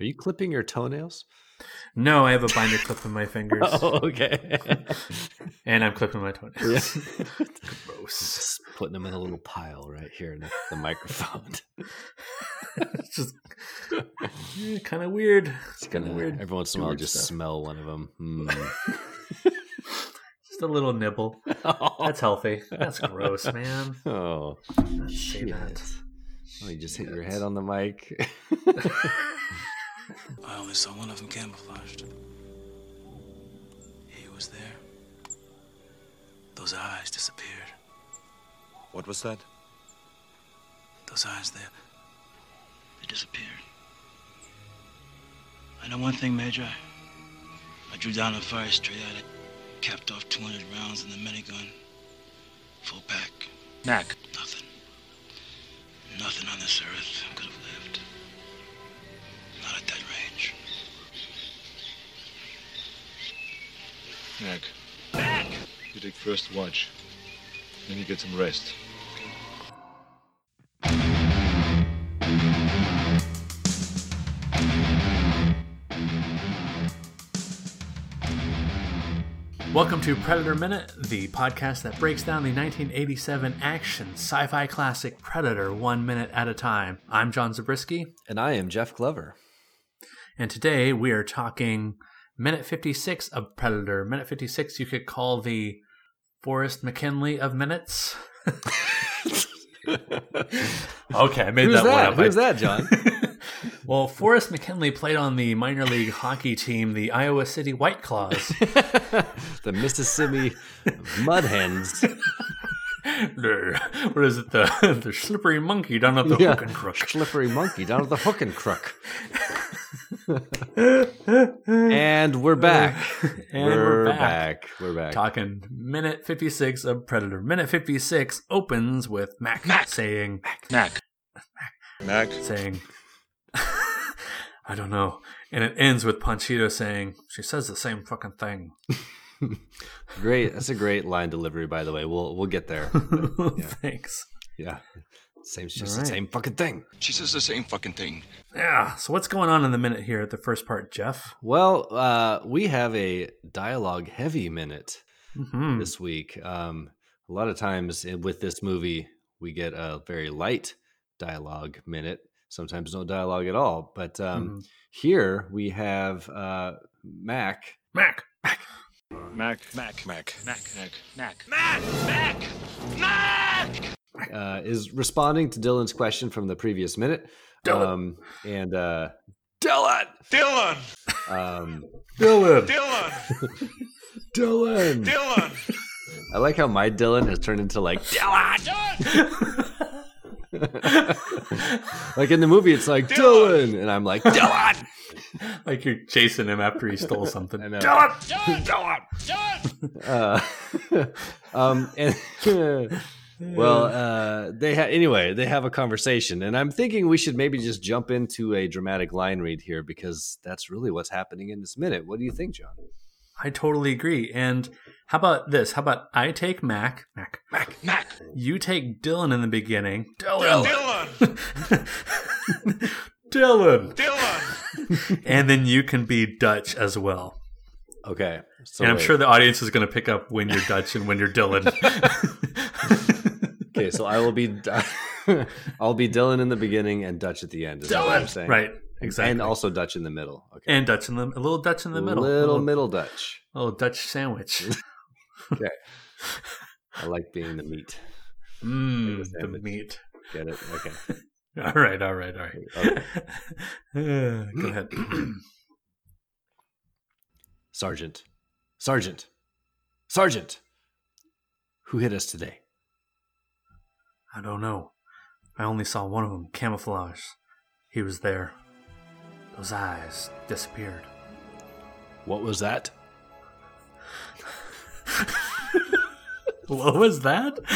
Are you clipping your toenails? No, I have a binder clip in my oh, fingers, Oh, okay. and I'm clipping my toenails. Gross. Just putting them in a little pile right here in the, the microphone. it's just kind of weird. It's gonna weird. every once in a while just stuff. smell one of them. Hmm. Just a little nibble. That's healthy. That's gross, man. oh, Let's say shit. that. Oh, you just hit your head on the mic. I only saw one of them camouflaged. He was there. Those eyes disappeared. What was that? Those eyes there. They disappeared. I know one thing, Major. I drew down a fire straight at it, capped off 200 rounds in the minigun. Full pack. Mac. Nothing. Nothing on this earth could have Mac. Mac! You take first watch. Then you get some rest. Welcome to Predator Minute, the podcast that breaks down the 1987 action sci fi classic Predator one minute at a time. I'm John Zabriskie, and I am Jeff Glover. and today we are talking minute 56 of Predator. Minute 56 you could call the Forrest McKinley of minutes. okay, I made Who's that, one up. Who's that, John? well, Forrest McKinley played on the minor league hockey team, the Iowa City White Claws. the Mississippi Mud Hens. what is it? The the slippery monkey down at the Yeah. hook and crook. Slippery monkey down at the hook and crook. And we're back. And we're, back. We're back. Talking minute 56 of Predator. Minute 56 opens with Mac, Mac. saying, Mac. Mac. Mac. saying, I don't know. And it ends with Panchito saying, she says the same fucking thing. Great. That's a great line delivery, by the way. We'll we'll get there. Thanks. Yeah. Same it's just All the same fucking thing. She says the same fucking thing. Yeah. So what's going on in the minute here at the first part, Jeff? Well, uh, we have a dialogue heavy minute hmm this week. Um, a lot of times with this movie, we get a very light dialogue minute. Sometimes no dialogue at all. But um, Mhm. here we have uh, Mac. Mac. Mac. Mac. Mac. Mac. Mac. Mac. Uh, is responding to Dillon's question from the previous minute. Dillon. Um, and uh, Dillon, Dillon. um, Dillon. Dillon. Dillon. Dillon. I like how my Dillon has turned into like Dillon. like in the movie, it's like Dillon, and I'm like Dillon. like you're chasing him after he stole something. I know. Dillon. Uh, um, and well, uh, they ha- anyway, they have a conversation, and I'm thinking we should maybe just jump into a dramatic line read here because that's really what's happening in this minute. What do you think, John? I totally agree. And how about this? How about I take Mac, Mac, Mac. Mac. you take Dillon in the beginning. Dillon. Dillon. Dillon. Dillon. And then you can be Dutch as well. Okay, so and I'm wait. sure the audience is going to pick up when you're Dutch and when you're Dillon. Okay, so I will be I'll be Dillon in the beginning and Dutch at the end. Is that what I'm saying? right. Exactly. And also Dutch in the middle. Okay. and Dutch in the a little Dutch in the middle. Little a little, middle Dutch. little Dutch sandwich. Okay. I like being the meat. Mmm, the sandwich. meat. Get it? Okay. All right, all right, all right. Uh, Go ahead. Sergeant. Sergeant. Sergeant. Who hit us today? I don't know. I only saw one of them, camouflage. He was there. Those eyes disappeared. What was that? What was that?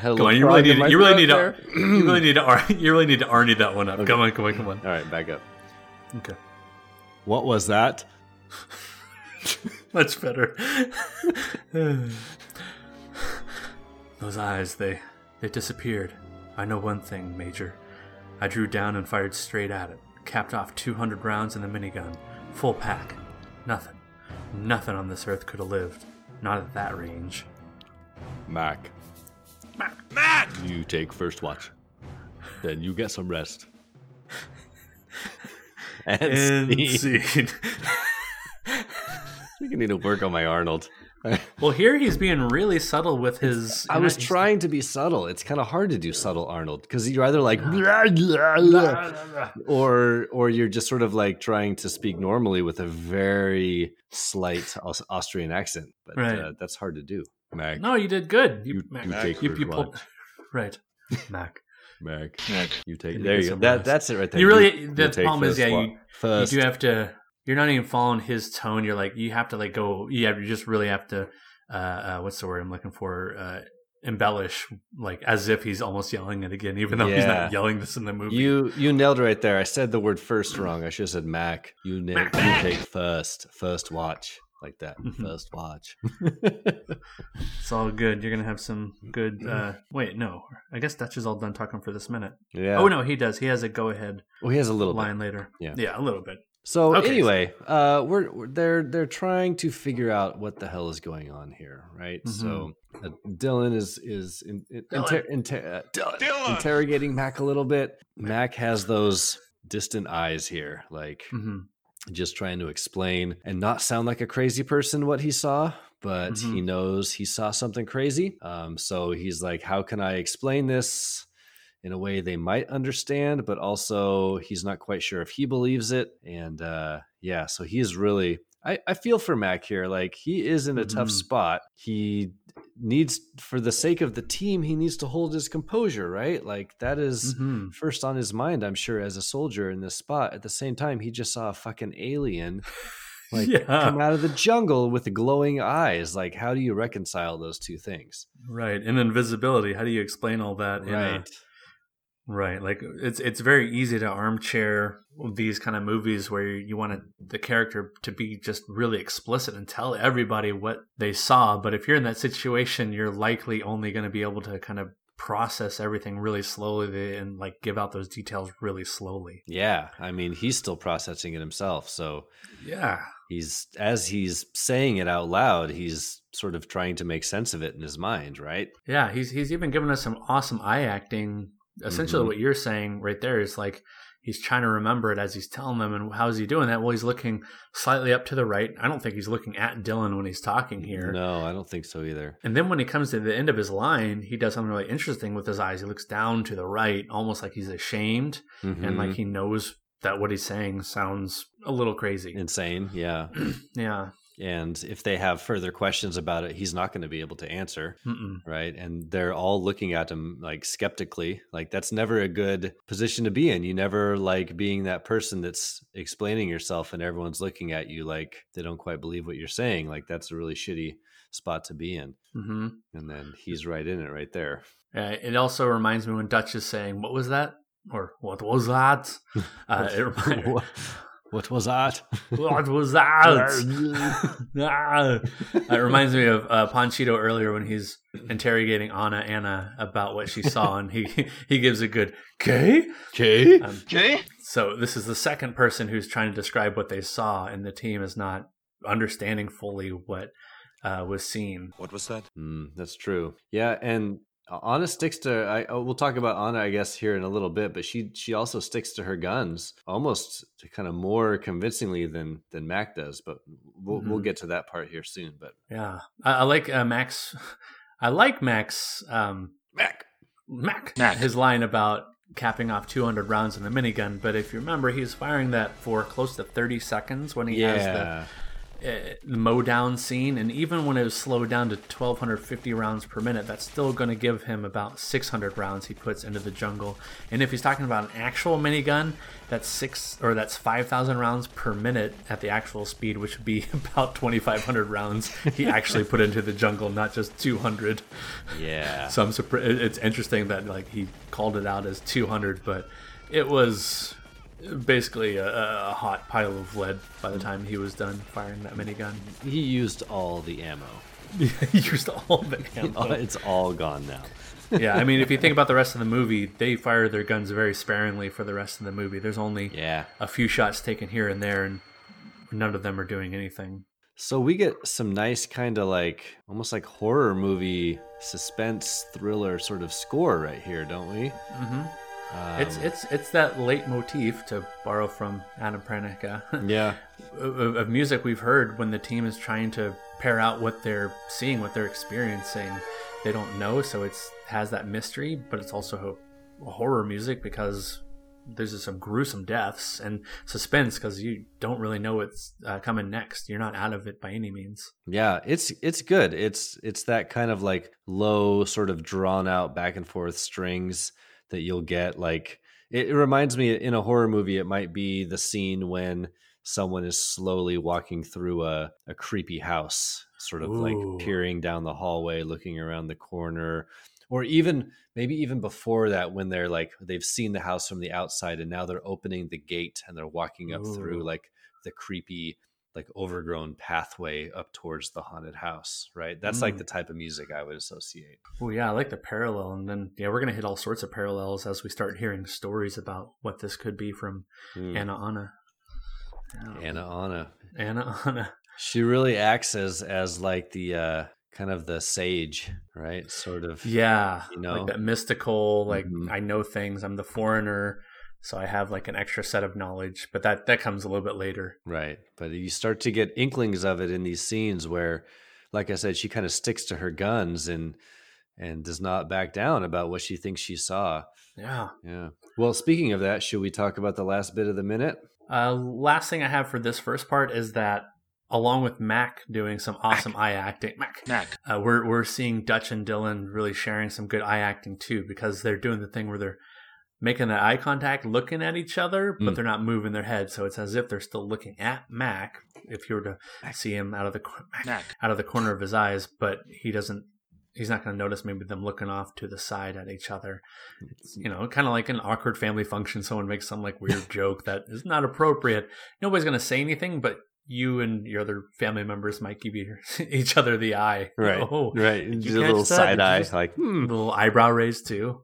Had come on, you really need to, you really need to you really need to Ar- you really need to Arnie that one up. Okay. Come on, come on, come on. All right, back up. Okay, What was that? much better. Those eyes, they they disappeared. I know one thing, Major. I drew down and fired straight at it. Capped off 200 rounds in the minigun. Full pack. Nothing. Nothing on this earth could have lived. Not at that range. Mac, Mac. Mac! you take first watch. Then you get some rest. and And scene. scene. I think I need to work on my Arnold. well, here he's being really subtle with his. I you know, was trying to be subtle. It's kind of hard to do subtle Arnold because you're either like "Blah, blah, blah," or or you're just sort of like trying to speak normally with a very slight Austrian accent. But Right. uh, that's hard to do. Mac, No, you did good. You, you, Mac, you take you, first you pulled. Right. Mac. Mac, Mac. you take. You There you go. That, that's it right there. You really- You the take problem is, yeah, you- You do have to. You're not even following his tone. You're like you have to like go. You have you just really have to. Uh, uh, what's the word I'm looking for? Uh, embellish, like as if he's almost yelling it again, even though he's not yelling this in the movie. You you nailed it right there. I said the word first wrong. I should have said Mac. You na- Mac. you take first first watch like that. Mhm. First watch. It's all good. You're gonna have some good. Uh, wait, no. I guess Dutch is all done talking for this minute. yeah. Oh no, he does. He has a go ahead Well, he has a little bit. line later. Yeah. yeah, a little bit. So Okay. anyway, uh, we're, we're they're they're trying to figure out what the hell is going on here, right? So uh, Dillon is is in, in, Mm-hmm. Dillon. inter- inter- uh, Dillon! interrogating Mac a little bit. Mac has those distant eyes here, like hmm just trying to explain and not sound like a crazy person what he saw but Mhm. he knows he saw something crazy um, so he's like how can i explain this in a way they might understand but also he's not quite sure if he believes it and uh, yeah so he's really I, I feel for mac here like he is in a tough Mhm. spot he needs for the sake of the team he needs to hold his composure right like that is hmm first on his mind, I'm sure, as a soldier in this spot. At the same time, he just saw a fucking alien like Yeah. come out of the jungle with glowing eyes. Like, how do you reconcile those two things? Right. And invisibility. How do you explain all that? Right. Right, like it's it's very easy to armchair these kind of movies where you want the character to be just really explicit and tell everybody what they saw. But if you're in that situation, you're likely only going to be able to kind of process everything really slowly and like give out those details really slowly. Yeah. I mean, he's still processing it himself. So Yeah, he's, as he's saying it out loud, he's sort of trying to make sense of it in his mind, right? yeah. He's he's even given us some awesome eye acting. Essentially, Mhm. what you're saying right there is like he's trying to remember it as he's telling them. And how's he doing that? Well, he's looking slightly up to the right. I don't think he's looking at Dillon when he's talking here. No, I don't think so either. And then when he comes to the end of his line, he does something really interesting with his eyes. He looks down to the right, almost like he's ashamed, and like he knows that what he's saying sounds a little crazy. insane. Yeah. yeah. And if they have further questions about it, he's not going to be able to answer. Mm-mm. right? And they're all looking at him like skeptically. Like that's never a good position to be in. You never like being that person that's explaining yourself and everyone's looking at you like they don't quite believe what you're saying. Like that's a really shitty spot to be in. hmm And then he's right in it right there. Uh, it also reminds me when Dutch is saying, "What was that?" or "What was that?" Uh, it what, what was that? what was that? Ah. it reminds me of uh, Panchito earlier when he's interrogating Anna Anna about what she saw, and he he gives a good "K." Okay. Um, Okay? So this is the second person who's trying to describe what they saw, and the team is not understanding fully what uh, was seen. What was that? Mm, that's true. Yeah, and Anna sticks to. I oh, we'll talk about Anna, I guess, here in a little bit. But she she also sticks to her guns almost to kind of more convincingly than than Mac does. But we'll we'll Mhm. get to that part here soon. But Yeah, I, I like uh, Max. I like Max. Um, Mac, Mac. Mac. His line about capping off 200 rounds in the minigun. But if you remember, he's firing that for close to 30 seconds when he has the yeah, uh, mow down scene, and even when it was slowed down to 1250 rounds per minute, that's still going to give him about 600 rounds he puts into the jungle. And if he's talking about an actual minigun, that's six or that's 5,000 rounds per minute at the actual speed, which would be about 2,500 rounds he actually put into the jungle, not just 200. yeah. So I'm surprised. It's interesting that like he called it out as 200, but it was basically a, a hot pile of lead by the time he was done firing that minigun. he used all the ammo. he used all the ammo. It's all gone now. yeah, I mean, if you think about the rest of the movie, they fire their guns very sparingly for the rest of the movie. There's only Yeah. a few shots taken here and there, and none of them are doing anything. So we get some nice kind of like almost like horror movie suspense thriller sort of score right here, don't we? hmm Um, it's it's it's that leitmotif to borrow from Adam Pranica yeah, of, of music we've heard when the team is trying to pair out what they're seeing, what they're experiencing. They don't know, so it's has that mystery, but it's also horror music because there's just some gruesome deaths and suspense because you don't really know what's uh, coming next. You're not out of it by any means. yeah. It's it's good. It's it's that kind of like low, sort of drawn out back and forth strings that you'll get. Like it, it reminds me in a horror movie, it might be the scene when someone is slowly walking through a, a creepy house, sort of Ooh. like peering down the hallway, looking around the corner, or even maybe even before that when they're like they've seen the house from the outside and now they're opening the gate and they're walking up through like the creepy like overgrown pathway up towards the haunted house right that's like Mm. the type of music i would associate Oh yeah, I like the parallel, and then yeah, we're gonna hit all sorts of parallels as we start hearing stories about what this could be from Mm. Anna Anna. Yeah. anna anna Anna Anna. she really acts as as like the uh kind of the sage right sort of Yeah, You know? like that mystical. Like Mhm. I know things. I'm the foreigner, so I have like an extra set of knowledge. But that that comes a little bit later. Right. But you start to get inklings of it in these scenes where, like I said, she kind of sticks to her guns and and does not back down about what she thinks she saw. Yeah. Yeah. Well, speaking of that, should we talk about the last bit of the minute? Uh, last thing I have for this first part is that along with Mac doing some awesome eye acting, Mac, Mac. uh, we're we're seeing Dutch and Dillon really sharing some good eye acting too because they're doing the thing where they're making that eye contact, looking at each other, but Mm. they're not moving their head, so it's as if they're still looking at Mac. If you were to see him out of the Mac. out of the corner of his eyes, but he doesn't. He's not going to notice maybe them looking off to the side at each other. It's, you know, kind of like an awkward family function. Someone makes some like weird joke that is not appropriate. Nobody's going to say anything, but you and your other family members might give each other the eye. Right. Oh, right. Just a little catch that? side Did eye, just- like, hmm, little eyebrow raise too.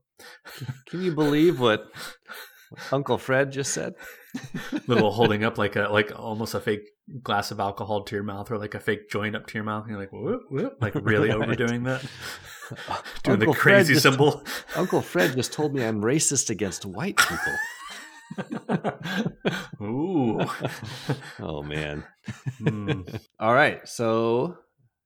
Can you believe what Uncle Fred just said? Little holding up like a like almost a fake glass of alcohol to your mouth or like a fake joint up to your mouth. And you're like whoop whoop, like really Right. overdoing that, doing Uncle the crazy just- symbol. Uncle Fred just told me I'm racist against white people. Ooh. Oh man. Hmm. All right. So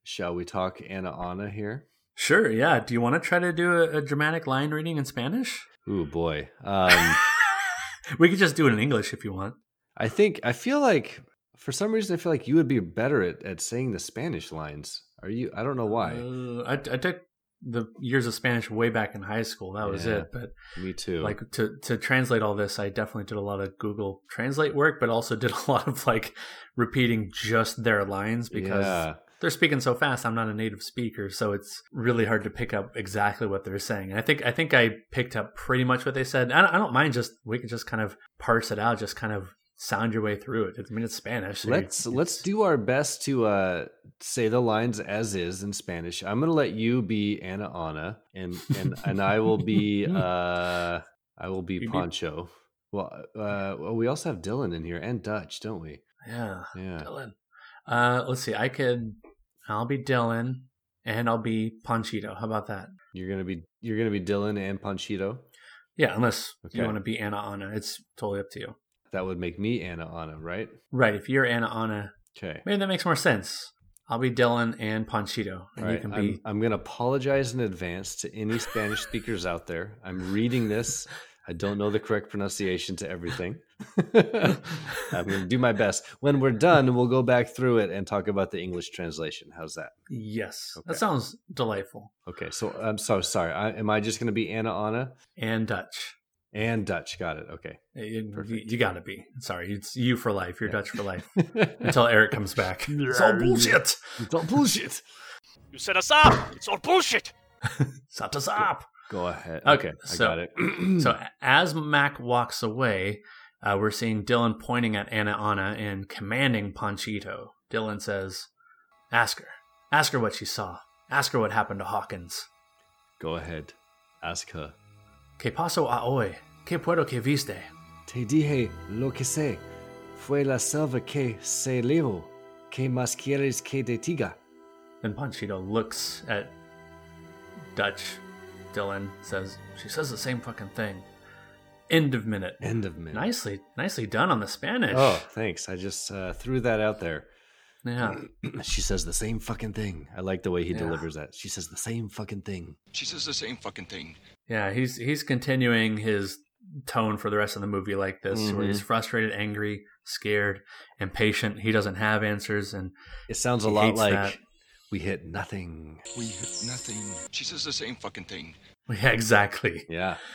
shall we talk Anna Anna here? Sure, yeah. Do you want to try to do a, a dramatic line reading in Spanish? Ooh boy. Um we could just do it in English if you want. I think I feel like for some reason I feel like you would be better at, at saying the Spanish lines. Are you? I don't know why. Uh, I, I took the years of Spanish way back in high school. That was Yeah. it. But Me too. like to to translate all this, I definitely did a lot of Google Translate work, but also did a lot of like repeating just their lines because yeah. They're speaking so fast. I'm not a native speaker, so it's really hard to pick up exactly what they're saying. And I think I think I picked up pretty much what they said. I don't, I don't mind just we could just kind of parse it out, just kind of sound your way through it. I mean, it's Spanish. so Let's let's do our best to uh, say the lines as is in Spanish. I'm gonna let you be Anna Anna, and and and I will be uh, I will be Poncho. Well, uh, well, we also have Dillon in here and Dutch, don't we? Yeah, Yeah. Dillon. Uh, let's see. I could. I'll be Dillon, and I'll be Panchito. How about that? You're gonna be you're gonna be Dillon and Ponchito. Yeah, unless Okay. you want to be Anna Anna, it's totally up to you. That would make me Anna Anna, right? Right. If you're Anna Anna, Okay. maybe that makes more sense. I'll be Dillon and Panchito, and All you right, can I'm. I'm going to apologize in advance to any Spanish speakers out there. I'm reading this. I don't know the correct pronunciation to everything. I'm going to do my best. When we're done, we'll go back through it and talk about the English translation. How's that? Yes, Okay. that sounds delightful. Okay, so I'm so sorry. I, am I just going to be Anna Anna And Dutch. and Dutch? Got it. Okay. You, Perfect. you got to be. Sorry, it's you for life. You're Dutch for life until Eric comes back. It's all bullshit. It's all bullshit. You set us up. It's all bullshit. set us up. Go ahead. Okay, Okay, I so- got it. So as Mac walks away, uh, we're seeing Dillon pointing at Anna Anna and commanding Panchito. Dillon says, "Ask her. Ask her what she saw. Ask her what happened to Hawkins." go ahead. ask her. Que paso a hoy? Que puedo que viste? Te dije lo que sé. Fue la selva que se llevó. ¿Qué más quieres que te diga? Then Panchito looks at Dutch. Dillon says, She says the same fucking thing. End of minute. End of minute. Nicely, nicely done on the Spanish. Oh, thanks. I just uh, threw that out there. Yeah. She says the same fucking thing. I like the way he Yeah. delivers that. She says the same fucking thing. She says the same fucking thing. Yeah, he's he's continuing his tone for the rest of the movie like this, where Mm-hmm. he's frustrated, angry, scared, impatient. He doesn't have answers, and It sounds a lot like that. We hit nothing. We hit nothing. She says the same fucking thing. yeah, exactly. Yeah.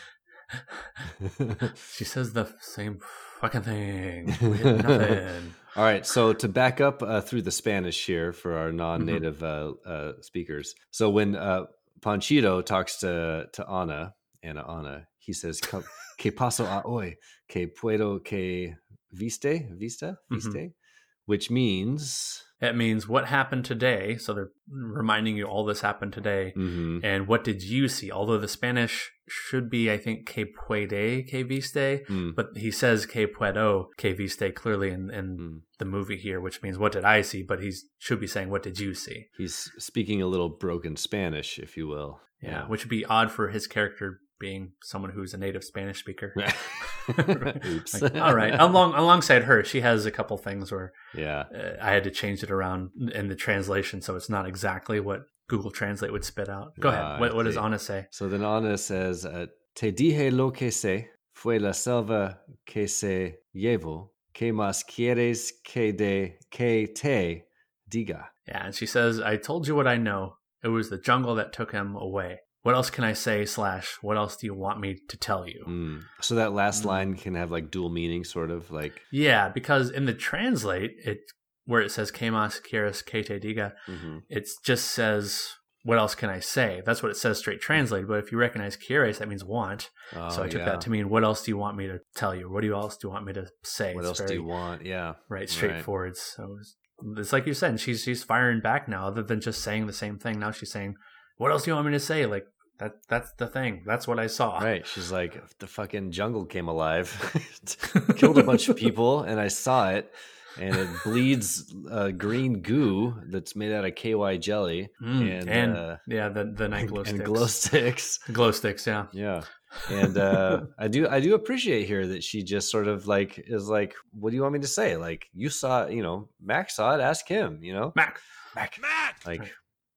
She says the same fucking thing. We had nothing. All right, so to back up uh, through the Spanish here for Mm-hmm. our non-native uh, uh, speakers. So when uh, Panchito talks to to Anna, Anna Anna, he says, "Que paso a hoy? Que puedo que viste? Vista? Viste?" Which means, That means what happened today. So they're reminding you all this happened today. Mhm. And what did you see? Although the Spanish should be, I think, que puede que viste, Mm. but he says que puedo que viste clearly in, in Mm. the movie here, which means what did I see? But he should be saying what did you see? he's speaking a little broken Spanish, if you will. Yeah, which would be odd for his character being someone who's a native Spanish speaker. Like, all right, along alongside her, she has a couple things where yeah. uh, I had to change it around in the translation, so it's not exactly what Google Translate would spit out. Go Ah, ahead. What, what does. Anna say? So then Anna says, uh, Te dije lo que sé, fue la selva que se llevó. ¿Qué más quieres que, de, que te diga? Yeah, and she says, "I told you what I know. It was the jungle that took him away. What else can I say? Slash, what else do you want me to tell you?" Mm. So that last Mm. line can have like dual meaning, sort of like. Yeah, because in the translate, it where it says "Que más quieres que te diga," Mhm. it just says, "What else can I say?" That's what it says straight translated. But if you recognize "quieres," that means want. Oh, so I took yeah. that to mean, "What else do you want me to tell you? What do you else do you want me to say?" What It's else do you want? Yeah. Right, straightforward. So it's, it's like you said, she's she's firing back now, other than just saying the same thing. Now she's saying, "What else do you want me to say?" Like that. That's the thing. That's what I saw. Right. She's like, the fucking jungle came alive, killed a bunch of people, and I saw it. And it bleeds uh, green goo that's made out of KY jelly Mm, and, and, uh, yeah, the the night glow and sticks. glow sticks. Glow sticks. Yeah. Yeah. And uh, I do I do appreciate here that she just sort of like is like, what do you want me to say? Like you saw, you know, Mac saw it, ask him, you know? Mac. Mac. Mac! Like.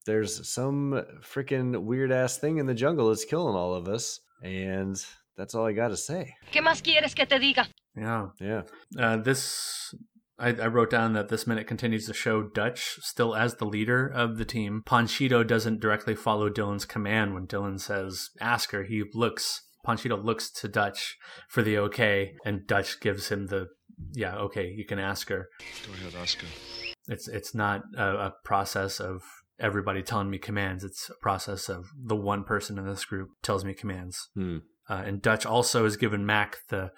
There's some freaking weird ass thing in the jungle that's killing all of us. And that's all I gotta say. ¿Qué más quieres que te diga? Yeah. Yeah. Uh, this I, I wrote down that this minute continues to show Dutch still as the leader of the team. Panchito doesn't directly follow Dillon's command when Dillon says ask her. He looks Panchito looks to Dutch for the okay, and Dutch gives him the yeah okay you can ask her. Go ahead, Oscar. It's it's not a, a process of everybody telling me commands. It's a process of the one person in this group tells me commands. Hmm. Uh, and Dutch also has given Mac the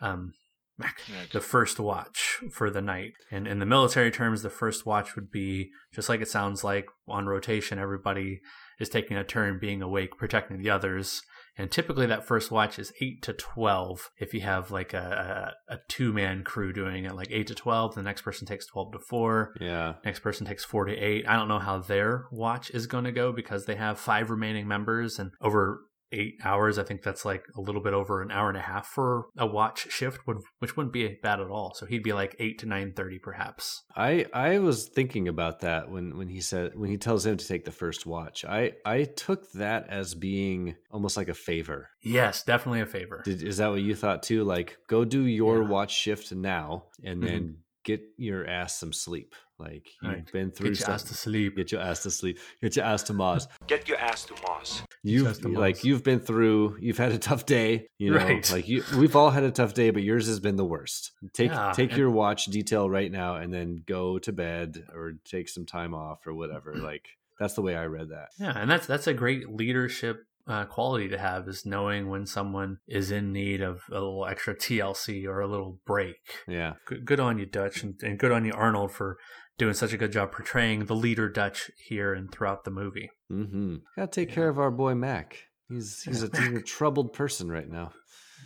um, Mac, Mac. the first watch for the night. And in the military terms, the first watch would be just like it sounds like on rotation. Everybody is taking a turn being awake, protecting the others. And typically, that first watch is eight to twelve. If you have like a a, a two man crew doing it, like eight to twelve, the next person takes twelve to four. Yeah. Next person takes four to eight. I don't know how their watch is going to go because they have five remaining members and over eight hours. I think that's like a little bit over an hour and a half for a watch shift, would- which wouldn't be bad at all. So he'd be like eight to nine thirty, perhaps. I I was thinking about that when when he said when he tells him to take the first watch. I I took that as being almost like a favor. Yes, definitely a favor. Did, is that what you thought too? Like, go do your Yeah. watch shift now, and Mhm. then get your ass some sleep. Like you've Right. been through Get your stuff. ass to sleep. Get your ass to sleep. Get your ass to Mars. Get your ass to Moss. You've ass to like Mars. you've been through. You've had a tough day. You know, Right. like you. We've all had a tough day, but yours has been the worst. Take Yeah, take and- your watch detail right now, and then go to bed or take some time off or whatever. Like that's the way I read that. Yeah, and that's that's a great leadership uh, quality to have is knowing when someone is in need of a little extra TLC or a little break. Yeah. Good, good on you, Dutch, and, and good on you, Arnold, for doing such a good job portraying the leader Dutch here and throughout the movie. Mm-hmm. Gotta take care of our boy Mac. He's he's a, he's a troubled person right now.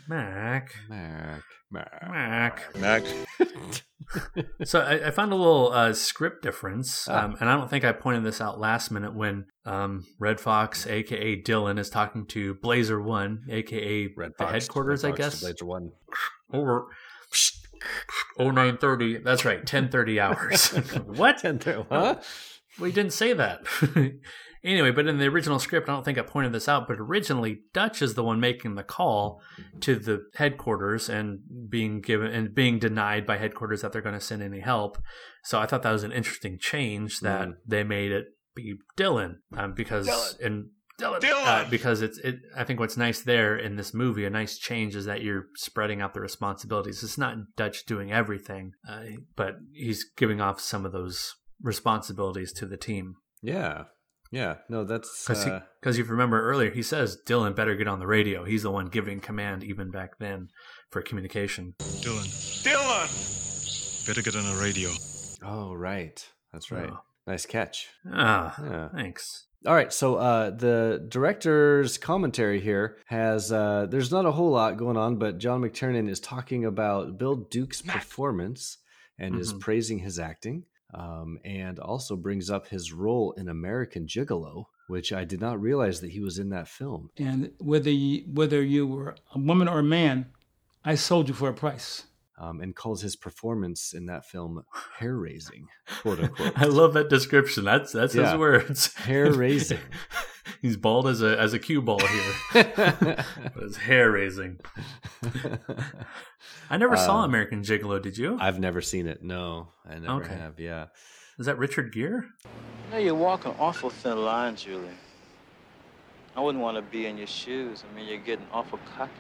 Mac. Mac. Mac. Mac. Mac, So I, I found a little uh, script difference, Ah. um, and I don't think I pointed this out last minute when um, Red Fox, aka Dillon, is talking to Blazer One, aka Red the Fox, headquarters, Red I Fox, guess. Blazer one. Over. Oh nine thirty. That's right, ten thirty hours. what? And there- huh? We didn't say that. anyway, but in the original script, I don't think I pointed this out, but originally Dutch is the one making the call to the headquarters and being given and being denied by headquarters that they're going to send any help. So I thought that was an interesting change that Mm. they made it be Dillon um, because Dillon. and Dillon, Dillon! Uh, because it's it. I think what's nice there in this movie, a nice change is that you're spreading out the responsibilities. It's not Dutch doing everything, uh, but he's giving off some of those responsibilities to the team. Yeah. Yeah. No, that's Because uh, if you remember earlier, he says Dillon better get on the radio. He's the one giving command even back then for communication. Dillon, Dillon! better get on the radio. Oh, right. That's right. Oh. Nice catch. Ah, Yeah. thanks. All right, so uh, the director's commentary here has uh, there's not a whole lot going on, but John McTiernan is talking about Bill Duke's performance and is Mhm. praising his acting, um, and also brings up his role in American Gigolo, which I did not realize that he was in that film. And whether you, whether you were a woman or a man, I sold you for a price. Um, and calls his performance in that film hair raising, quote unquote. I love that description. That's that's Yeah. his words. Hair raising. He's bald as a as a cue ball here. But His hair raising. I never saw Um, American Gigolo. Did you? I've never seen it. No, I never Okay. have. Yeah. Is that Richard Gere? You know, you're walking awful thin line, Julie. I wouldn't want to be in your shoes. I mean, you're getting awful cocky.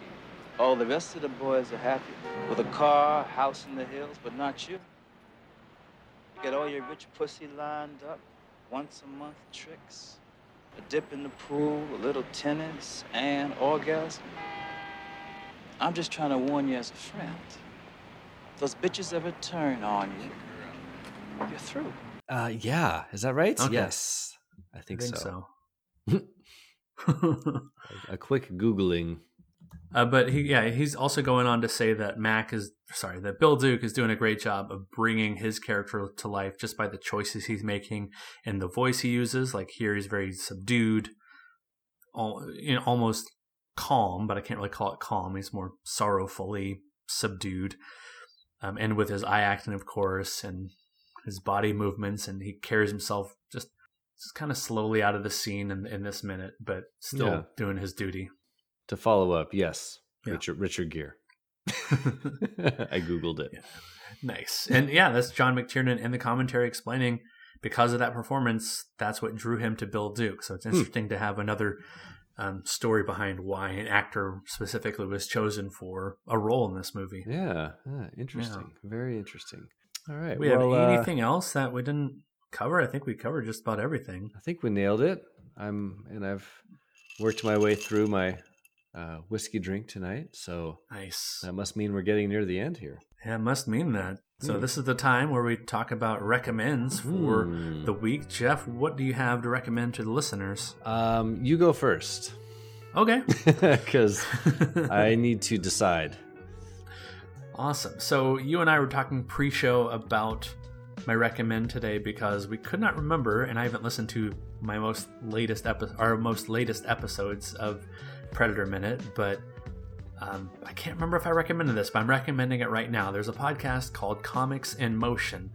All the rest of the boys are happy with a car, house in the hills, but not you. You got all your rich pussy lined up, once a month tricks, a dip in the pool, a little tennis, and orgasm. I'm just trying to warn you as a friend. If those bitches ever turn on you, you're through. Uh, yeah. Is that right? Okay. Yes. I think, so. so. A quick Googling. Uh, but he, yeah, he's also going on to say that Mac is sorry that Bill Duke is doing a great job of bringing his character to life just by the choices he's making and the voice he uses. Like here, he's very subdued, all, you know, almost calm, but I can't really call it calm. He's more sorrowfully subdued, um, and with his eye acting, of course, and his body movements, and he carries himself just just kind of slowly out of the scene in, in this minute, but still Yeah. doing his duty. To follow up, yes. Yeah. Richard Richard Gere. I Googled it. Yeah. Nice. And yeah, that's John McTiernan in the commentary explaining because of that performance, that's what drew him to Bill Duke. So it's Hmm. interesting to have another um, story behind why an actor specifically was chosen for a role in this movie. Yeah. ah, interesting. Very interesting. All right. We well, have uh, anything else that we didn't cover? I think we covered just about everything. I think we nailed it. I'm and I've worked my way through my uh, whiskey drink tonight, so Nice. that must mean we're getting near the end here. Yeah, it must mean that. So Hmm. this is the time where we talk about recommends for Hmm. the week. Jeff, what do you have to recommend to the listeners? Um, you go first, Okay. because I need to decide. Awesome. So you and I were talking pre-show about my recommend today because we could not remember, and I haven't listened to my most latest episode, our most latest episodes of Predator Minute, but um, I can't remember if I recommended this, but I'm recommending it right now. There's a podcast called Comics in Motion.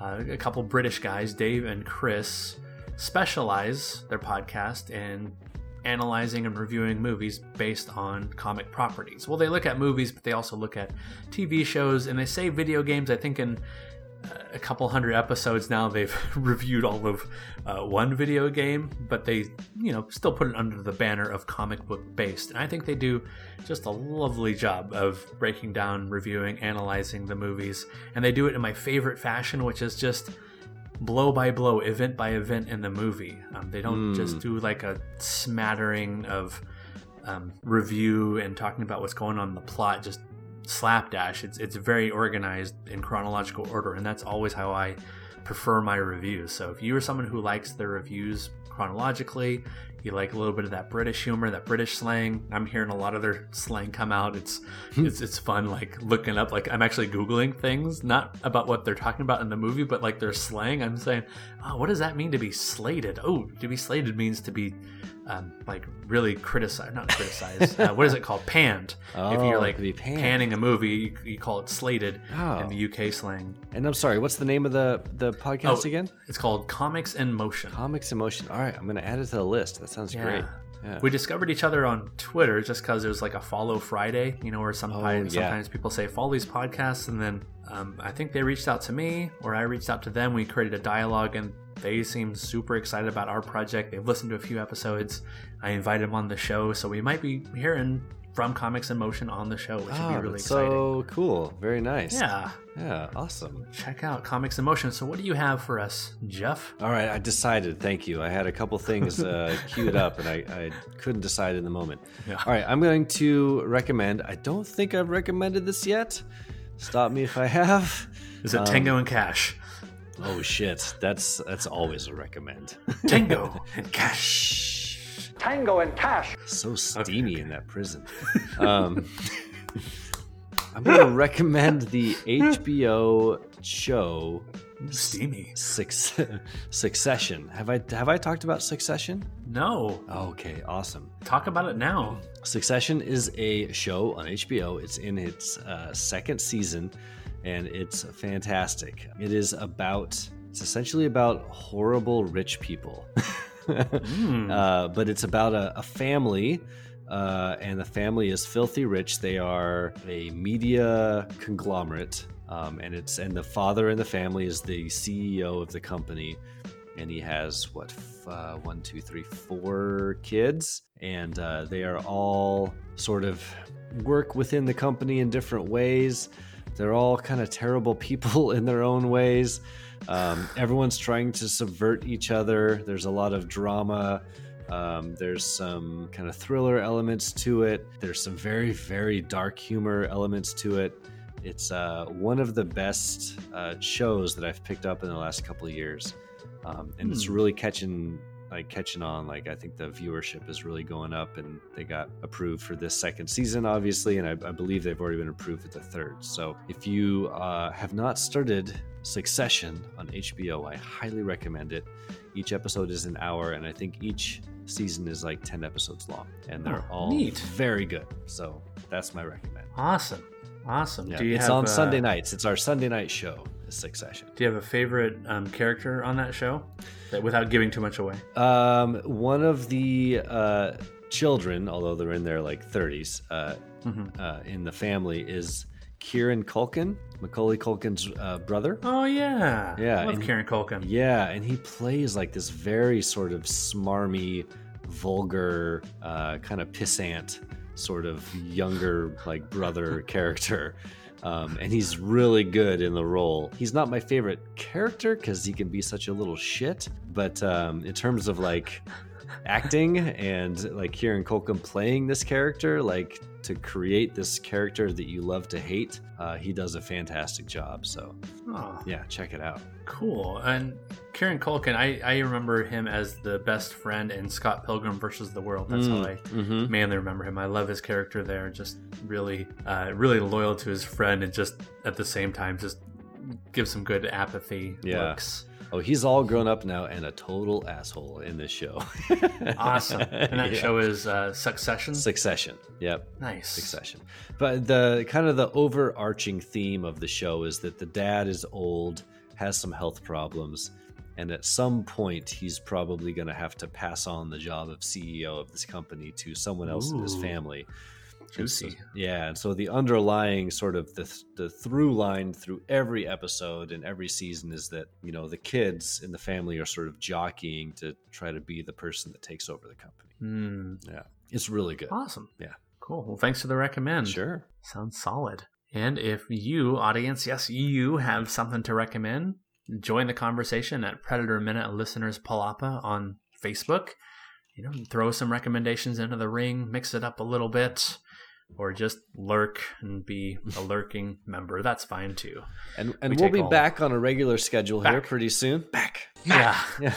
Uh, a couple British guys, Dave and Chris, specialize their podcast in analyzing and reviewing movies based on comic properties. Well, they look at movies, but they also look at TV shows, and they say video games. I think in a couple hundred episodes now, they've reviewed all of uh, one video game, but they, you know, still put it under the banner of comic book based. And I think they do just a lovely job of breaking down, reviewing, analyzing the movies, and they do it in my favorite fashion, which is just blow by blow, event by event in the movie. Um, they don't just do like a smattering of um, review and talking about what's going on in the plot, just slapdash. It's it's very organized in chronological order, and that's always how I prefer my reviews. So if you are someone who likes the reviews chronologically, you like a little bit of that British humor, that British slang. I'm hearing a lot of their slang come out. It's hmm. it's it's fun like looking up like I'm actually googling things not about what they're talking about in the movie, but like their slang. I'm saying, "Oh, what does that mean to be slated?" Oh, to be slated means to be um, like really criticized, not criticized. uh, what is it called? Panned. if Oh, you're like to be panned. panning a movie, you, you call it slated Oh. in the UK slang. And I'm sorry, what's the name of the the podcast Oh. again? It's called Comics in Motion. Comics in Motion. All right, I'm gonna add it to the list. That sounds great. Yeah. We discovered each other on Twitter just because it was like a follow Friday, you know, where sometimes Oh, yeah. sometimes people say follow these podcasts, and then um, I think they reached out to me or I reached out to them. We created a dialogue, and they seemed super excited about our project. They've listened to a few episodes. I invited them on the show, so we might be hearing from Comics in Motion on the show, which Oh, would be really that's exciting. so cool. Very nice. Yeah, Yeah, awesome. check out Comics in Motion. So, what do you have for us, Jeff? All right, I decided. Thank you. I had a couple things uh, queued up, and I, I couldn't decide in the moment. Yeah. All right, I'm going to recommend. I don't think I've recommended this yet. Stop me if I have. Is it Um, Tango and Cash? Oh shit, that's that's always a recommend. Tango and Cash. So steamy in that prison. Um, I'm going to recommend the HBO show Steamy. Six, Succession. Have I have I talked about Succession? No, Okay, awesome. talk about it now. Succession is a show on HBO. It's in its uh, second season, and it's fantastic. It is about. It's essentially about horrible rich people, uh, but it's about a, a family. Uh, and the family is filthy rich. They are a media conglomerate, um, and it's and the father in the family is the CEO of the company, and he has what uh, one, two, three, four kids, and uh, they are all sort of work within the company in different ways. They're all kind of terrible people in their own ways. Um, everyone's trying to subvert each other. There's a lot of drama. Um, there's some kind of thriller elements to it. There's some very, very dark humor elements to it. It's uh, one of the best uh, shows that I've picked up in the last couple of years, um, and it's really catching like catching on. Like I think the viewership is really going up, and they got approved for this second season, obviously, and I, I believe they've already been approved for the third. So if you uh, have not started Succession on HBO, I highly recommend it. Each episode is an hour, and I think each season is like 10 episodes long, and they're Oh, all neat. very good. So that's my recommend. Awesome, awesome. Yeah, do you it's have on uh, Sunday nights. It's our Sunday night show, Succession. Do you have a favorite um, character on that show, that, without giving too much away? Um, one of the uh, children, although they're in their like 30s, uh, Mm-hmm. uh, in the family is Kieran Culkin, Macaulay Culkin's uh, brother. Oh yeah, Yeah, I love and- Kieran Culkin. Yeah, and he plays like this very sort of smarmy, vulgar, uh, kind of pissant, sort of younger like brother character. Um, and he's really good in the role. He's not my favorite character because he can be such a little shit. But um, in terms of like acting and like Kieran Culkin playing this character, like to create this character that you love to hate, uh, he does a fantastic job. So Oh, yeah, check it out. cool. And Kieran Culkin, I, I remember him as the best friend in Scott Pilgrim versus the World. That's how I Mhm. mainly remember him. I love his character there. Just really, uh, really loyal to his friend, and just at the same time, just give some good apathy Yeah. looks. Oh, he's all grown up now and a total asshole in this show. Awesome. And that Yeah. show is uh, Succession. Succession. Yep. nice. Succession. But the kind of the overarching theme of the show is that the dad is old, has some health problems, and at some point he's probably going to have to pass on the job of CEO of this company to someone else in his family. Juicy. yeah, and so the underlying sort of the the through line through every episode and every season is that you know the kids in the family are sort of jockeying to try to be the person that takes over the company. Hmm. Yeah, it's really good. Awesome. Yeah. Cool. Well, thanks for the recommend. Sure. Sounds solid. And if you, audience, yes, you have something to recommend, join the conversation at Predator Minute Listeners Palapa on Facebook. You know, throw some recommendations into the ring, mix it up a little bit. Or just lurk and be a lurking member. That's fine too. And and We will be back on a regular schedule here pretty soon. Back. Yeah. Yeah.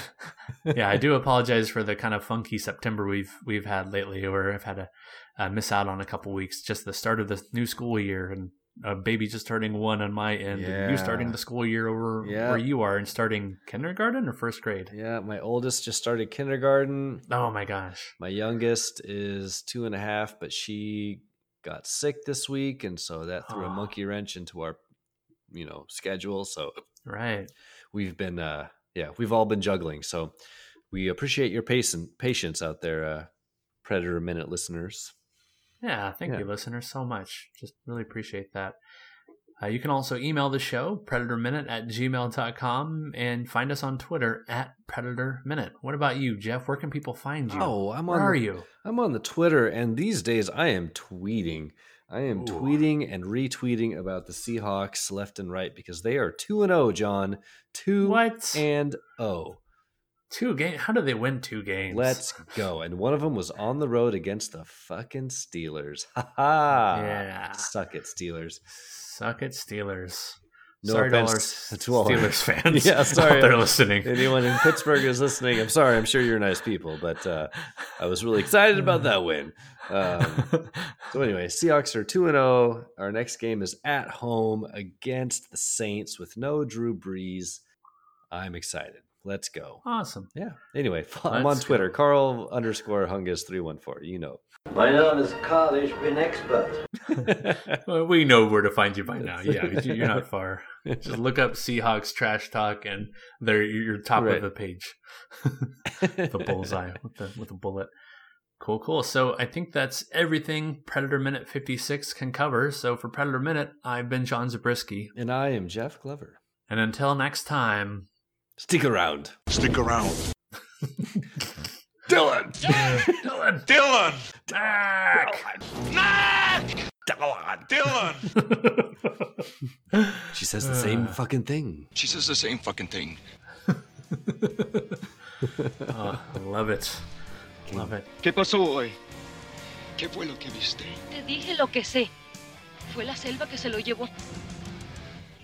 yeah, I do apologize for the kind of funky September we've we've had lately, where I've had to uh, miss out on a couple weeks. Just the start of the new school year, and a baby just turning one on my end, and you starting the school year over Yeah. where you are, and starting kindergarten or first grade. Yeah, my oldest just started kindergarten. Oh my gosh! My youngest is two and a half, but she got sick this week, and so that threw a Oh. monkey wrench into our, you know, schedule. So Right. we've been, uh, yeah, we've all been juggling. So we appreciate your patience, patience out there, uh, Predator Minute listeners. Yeah, thank Yeah. you, listeners, so much. Just really appreciate that. Uh, you can also email the show, predatorminute at gmail.com, and find us on Twitter at Predator Minute. What about you, Jeff? Where can people find you? Oh, I'm Where on. are the- you? I'm on the Twitter, and these days I am tweeting. I am Ooh. tweeting and retweeting about the Seahawks left and right because they are two and zero, John. Two What? and oh. Two games? How did they win two games? Let's go. And one of them was on the road against the fucking Steelers. Ha ha. Yeah. Suck it, Steelers. Suck it, Steelers. No sorry to all our offense to all Steelers fans. Yeah, sorry. out there listening. Anyone in Pittsburgh is listening. I'm sorry. I'm sure you're nice people, but uh, I was really excited about that win. Um, so anyway, Seahawks are two and zero. Our next game is at home against the Saints with no Drew Brees. I'm excited. Let's go. awesome. Yeah. Anyway, I'm on Let's Twitter. go. Carl underscore Hungus three one four. You know. My name is Carl, ich bin expert. Well, we know where to find you by now. Yeah, you're not far. Just look up Seahawks trash talk, and there you're top Right. of the page. the bullseye with the with the bullet. Cool, cool. So I think that's everything Predator Minute 56 can cover. So for Predator Minute, I've been John Zabriskie. and I am Jeff Glover. And until next time, Stick around. Stick around. Dillon. Dillon, Dillon! Back. Dillon! Dillon! She says the same uh. fucking thing. She says the same fucking thing. Oh, uh, I love it. Love it. ¿Qué pasó hoy? ¿Qué fue lo que viste? Te dije lo que sé. Fue la selva que se lo llevó.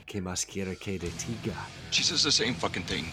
Que más quiere que te diga? She says the same fucking thing.